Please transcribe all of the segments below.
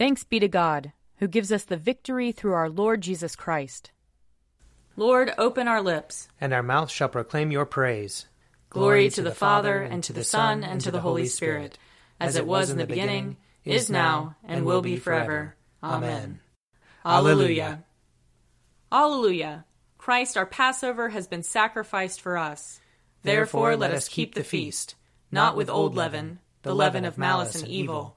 Thanks be to God, who gives us the victory through our Lord Jesus Christ. Lord, open our lips, and our mouth shall proclaim your praise. Glory, to the Father, and to the Son, and to the Holy Spirit, as it was in the beginning, is now, and will be forever. Amen. Alleluia. Alleluia. Christ our Passover has been sacrificed for us. Therefore let us keep the feast, not with old leaven, the leaven of malice and evil,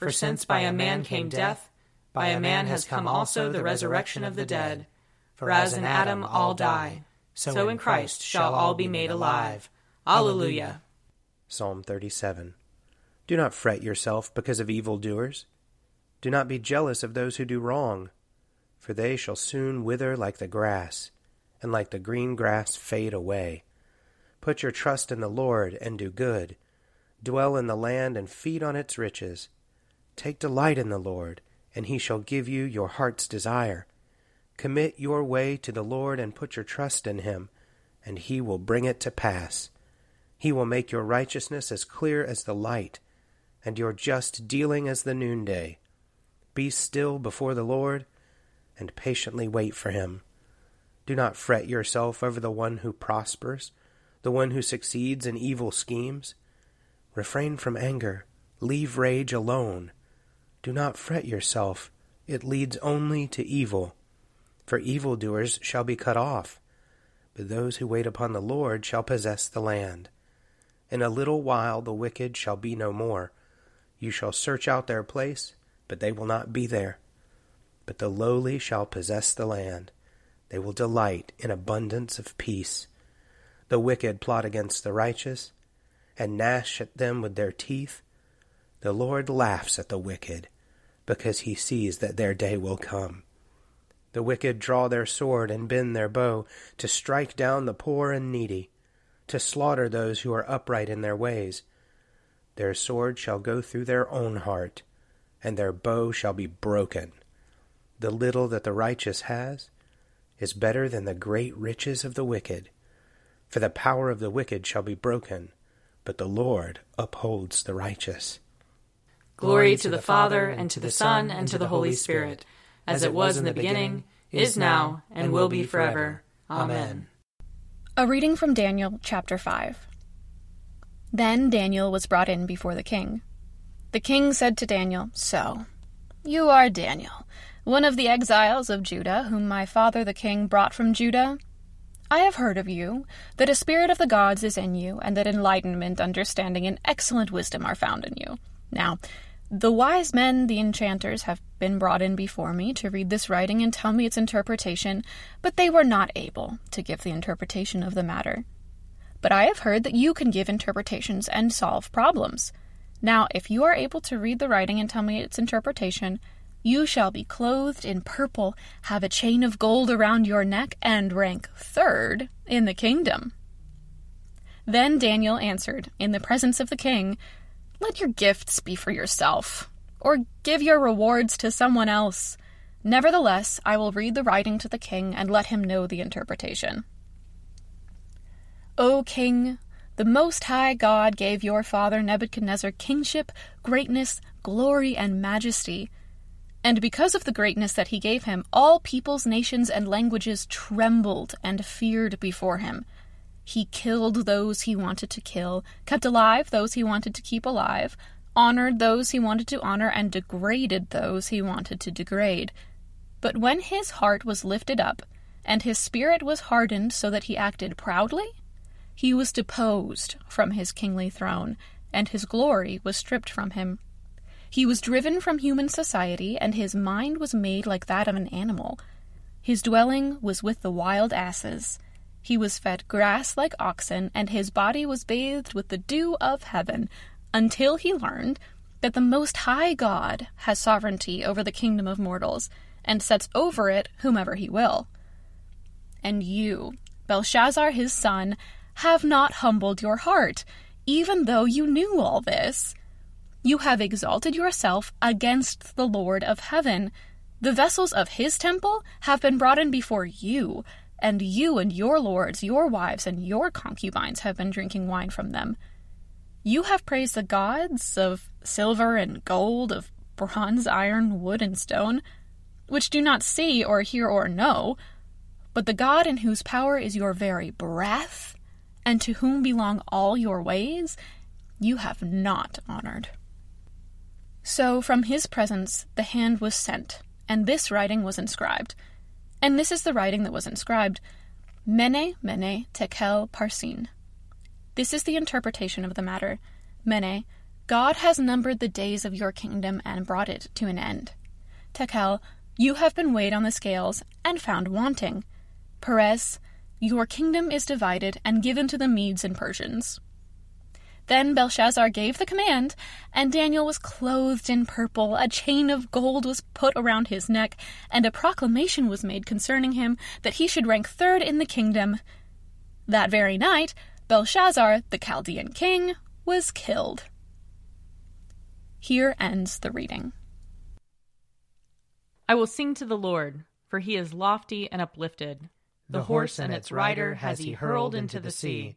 For since by a man came death, by a man has come also the resurrection of the dead. For as in Adam all die, so in Christ shall all be made alive. Alleluia. Psalm 37. Do not fret yourself because of evildoers. Do not be jealous of those who do wrong, for they shall soon wither like the grass, and like the green grass fade away. Put your trust in the Lord and do good. Dwell in the land and feed on its riches. Take delight in the Lord, and he shall give you your heart's desire. Commit your way to the Lord and put your trust in him, and he will bring it to pass. He will make your righteousness as clear as the light, and your just dealing as the noonday. Be still before the Lord, and patiently wait for him. Do not fret yourself over the one who prospers, the one who succeeds in evil schemes. Refrain from anger, leave rage alone do not fret yourself, it leads only to evil. For evildoers shall be cut off, but those who wait upon the Lord shall possess the land. In a little while the wicked shall be no more. You shall search out their place, but they will not be there. But the lowly shall possess the land. They will delight in abundance of peace. The wicked plot against the righteous, and gnash at them with their teeth. The Lord laughs at the wicked, because he sees that their day will come. The wicked draw their sword and bend their bow to strike down the poor and needy, to slaughter those who are upright in their ways. Their sword shall go through their own heart, and their bow shall be broken. The little that the righteous has is better than the great riches of the wicked. For the power of the wicked shall be broken, but the Lord upholds the righteous. Glory to the Father, and to the Son, and to the Holy Spirit, as it was in the beginning, is now, and will be forever. Amen. A reading from Daniel chapter 5. Then Daniel was brought in before the king. The king said to Daniel, So, you are Daniel, one of the exiles of Judah, whom my father the king brought from Judah? I have heard of you, that a spirit of the gods is in you, and that enlightenment, understanding, and excellent wisdom are found in you. Now, the wise men, the enchanters, have been brought in before me to read this writing and tell me its interpretation, but they were not able to give the interpretation of the matter. But I have heard that you can give interpretations and solve problems. Now, if you are able to read the writing and tell me its interpretation, you shall be clothed in purple, have a chain of gold around your neck, and rank third in the kingdom. Then Daniel answered, in the presence of the king, let your gifts be for yourself, or give your rewards to someone else. Nevertheless, I will read the writing to the king and let him know the interpretation. O king, the Most High God gave your father Nebuchadnezzar kingship, greatness, glory, and majesty. And because of the greatness that he gave him, all peoples, nations, and languages trembled and feared before him. He killed those he wanted to kill, kept alive those he wanted to keep alive, honored those he wanted to honor, and degraded those he wanted to degrade. But when his heart was lifted up, and his spirit was hardened so that he acted proudly, he was deposed from his kingly throne, and his glory was stripped from him. He was driven from human society, and his mind was made like that of an animal. His dwelling was with the wild asses he was fed grass like oxen, and his body was bathed with the dew of heaven, until he learned that the Most High God has sovereignty over the kingdom of mortals and sets over it whomever he will. And you, Belshazzar his son, have not humbled your heart, even though you knew all this. You have exalted yourself against the Lord of heaven. The vessels of his temple have been brought in before you, and you and your lords, your wives, and your concubines have been drinking wine from them. You have praised the gods of silver and gold, of bronze, iron, wood, and stone, which do not see or hear or know, but the God in whose power is your very breath, and to whom belong all your ways, you have not honored. So from his presence the hand was sent, and this writing was inscribed. And this is the writing that was inscribed Mene, Mene, Tekel, Parsin. This is the interpretation of the matter. Mene, God has numbered the days of your kingdom and brought it to an end. Tekel, you have been weighed on the scales and found wanting. Peres, your kingdom is divided and given to the Medes and Persians. Then Belshazzar gave the command, and Daniel was clothed in purple, a chain of gold was put around his neck, and a proclamation was made concerning him that he should rank third in the kingdom. That very night, Belshazzar, the Chaldean king, was killed. Here ends the reading. I will sing to the Lord, for he is lofty and uplifted. The horse and its rider has he hurled into the sea.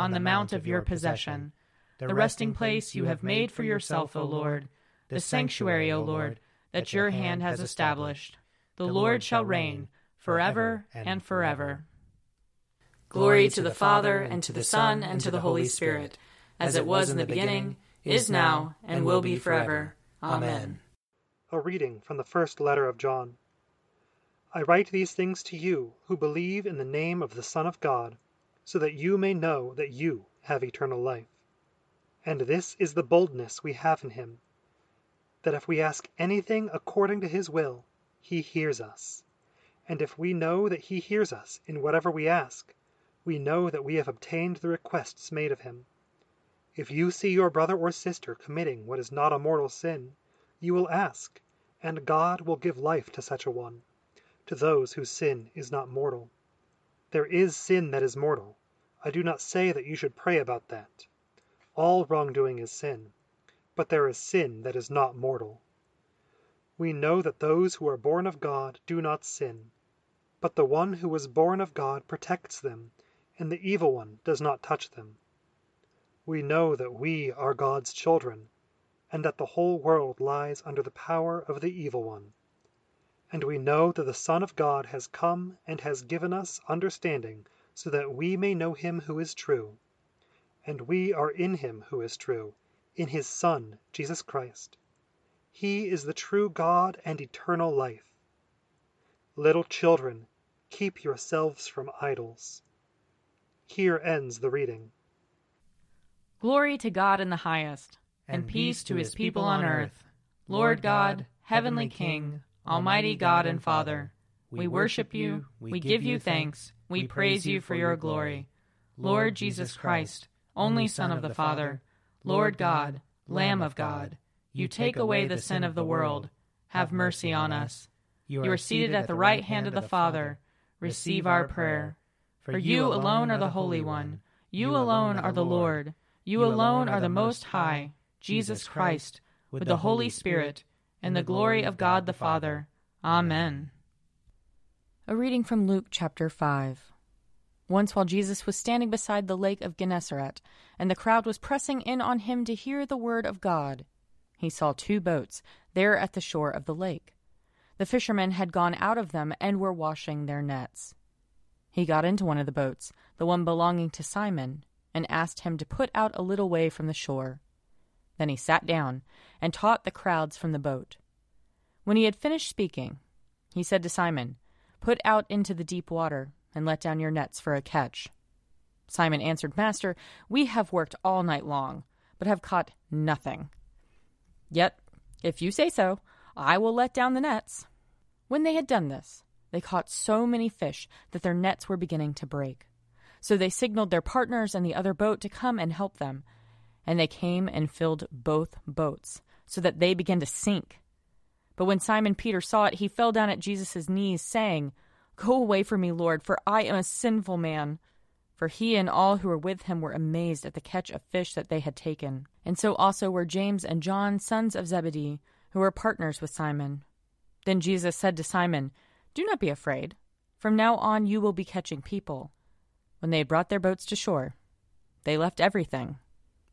on the mount of your possession, the resting place you have made for yourself, O Lord, the sanctuary, O Lord, that your hand has established. The Lord shall reign forever and forever. Glory to the Father, and to the Son, and to the Holy Spirit, as it was in the beginning, is now, and will be forever. Amen. A reading from the first letter of John. I write these things to you who believe in the name of the Son of God so that you may know that you have eternal life. And this is the boldness we have in him, that if we ask anything according to his will, he hears us. And if we know that he hears us in whatever we ask, we know that we have obtained the requests made of him. If you see your brother or sister committing what is not a mortal sin, you will ask, and God will give life to such a one, to those whose sin is not mortal. There is sin that is mortal, I do not say that you should pray about that. All wrongdoing is sin, but there is sin that is not mortal. We know that those who are born of God do not sin, but the one who was born of God protects them, and the evil one does not touch them. We know that we are God's children, and that the whole world lies under the power of the evil one. And we know that the Son of God has come and has given us understanding so that we may know him who is true. And we are in him who is true, in his Son, Jesus Christ. He is the true God and eternal life. Little children, keep yourselves from idols. Here ends the reading. Glory to God in the highest, and, and peace to his people on earth. Lord God, heavenly King, almighty God and Father, we worship you, we give you thanks we praise you for your glory. Lord Jesus Christ, only Son of the Father, Lord God, Lamb of God, you take away the sin of the world. Have mercy on us. You are seated at the right hand of the Father. Receive our prayer. For you alone are the Holy One. You alone are the Lord. You alone are the Most High, Jesus Christ, with the Holy Spirit, in the glory of God the Father. Amen. A reading from Luke chapter 5. Once while Jesus was standing beside the lake of Gennesaret, and the crowd was pressing in on him to hear the word of God, he saw two boats there at the shore of the lake. The fishermen had gone out of them and were washing their nets. He got into one of the boats, the one belonging to Simon, and asked him to put out a little way from the shore. Then he sat down and taught the crowds from the boat. When he had finished speaking, he said to Simon, Put out into the deep water and let down your nets for a catch. Simon answered, Master, we have worked all night long, but have caught nothing. Yet, if you say so, I will let down the nets. When they had done this, they caught so many fish that their nets were beginning to break. So they signaled their partners in the other boat to come and help them and they came and filled both boats, so that they began to sink. But when Simon Peter saw it, he fell down at Jesus' knees, saying, Go away from me, Lord, for I am a sinful man. For he and all who were with him were amazed at the catch of fish that they had taken. And so also were James and John, sons of Zebedee, who were partners with Simon. Then Jesus said to Simon, Do not be afraid. From now on you will be catching people. When they had brought their boats to shore, they left everything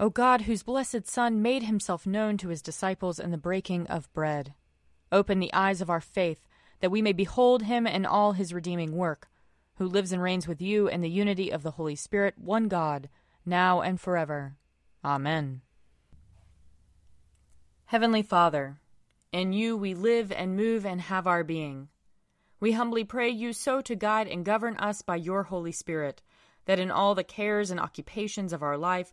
O God, whose blessed Son made himself known to his disciples in the breaking of bread, open the eyes of our faith, that we may behold him in all his redeeming work, who lives and reigns with you in the unity of the Holy Spirit, one God, now and forever. Amen. Heavenly Father, in you we live and move and have our being. We humbly pray you so to guide and govern us by your Holy Spirit, that in all the cares and occupations of our life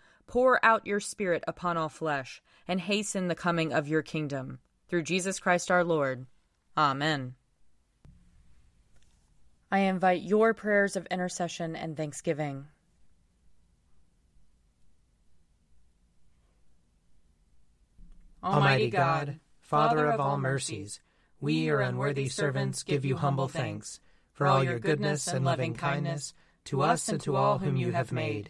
Pour out your Spirit upon all flesh, and hasten the coming of your kingdom. Through Jesus Christ our Lord. Amen. I invite your prayers of intercession and thanksgiving. Almighty God, Father of all mercies, we, your unworthy servants, give you humble thanks for all your goodness and loving kindness to us and to all whom you have made